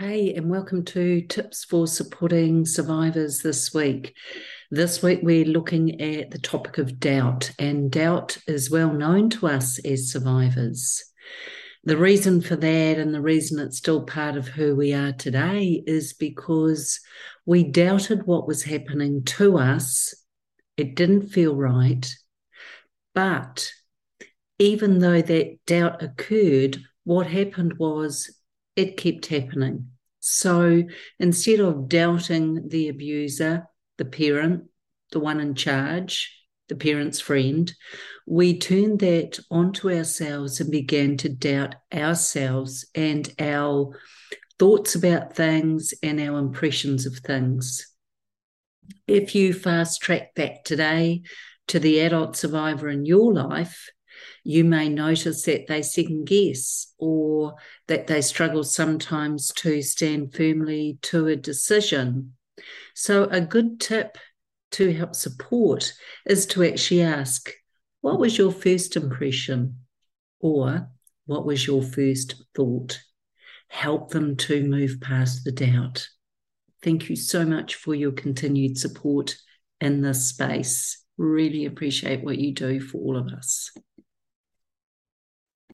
Hey, and welcome to Tips for Supporting Survivors this week. This week, we're looking at the topic of doubt, and doubt is well known to us as survivors. The reason for that, and the reason it's still part of who we are today, is because we doubted what was happening to us. It didn't feel right. But even though that doubt occurred, what happened was it kept happening. So instead of doubting the abuser, the parent, the one in charge, the parent's friend, we turned that onto ourselves and began to doubt ourselves and our thoughts about things and our impressions of things. If you fast track that today to the adult survivor in your life, you may notice that they second guess or that they struggle sometimes to stand firmly to a decision. So, a good tip to help support is to actually ask, What was your first impression? Or, What was your first thought? Help them to move past the doubt. Thank you so much for your continued support in this space. Really appreciate what you do for all of us.